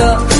더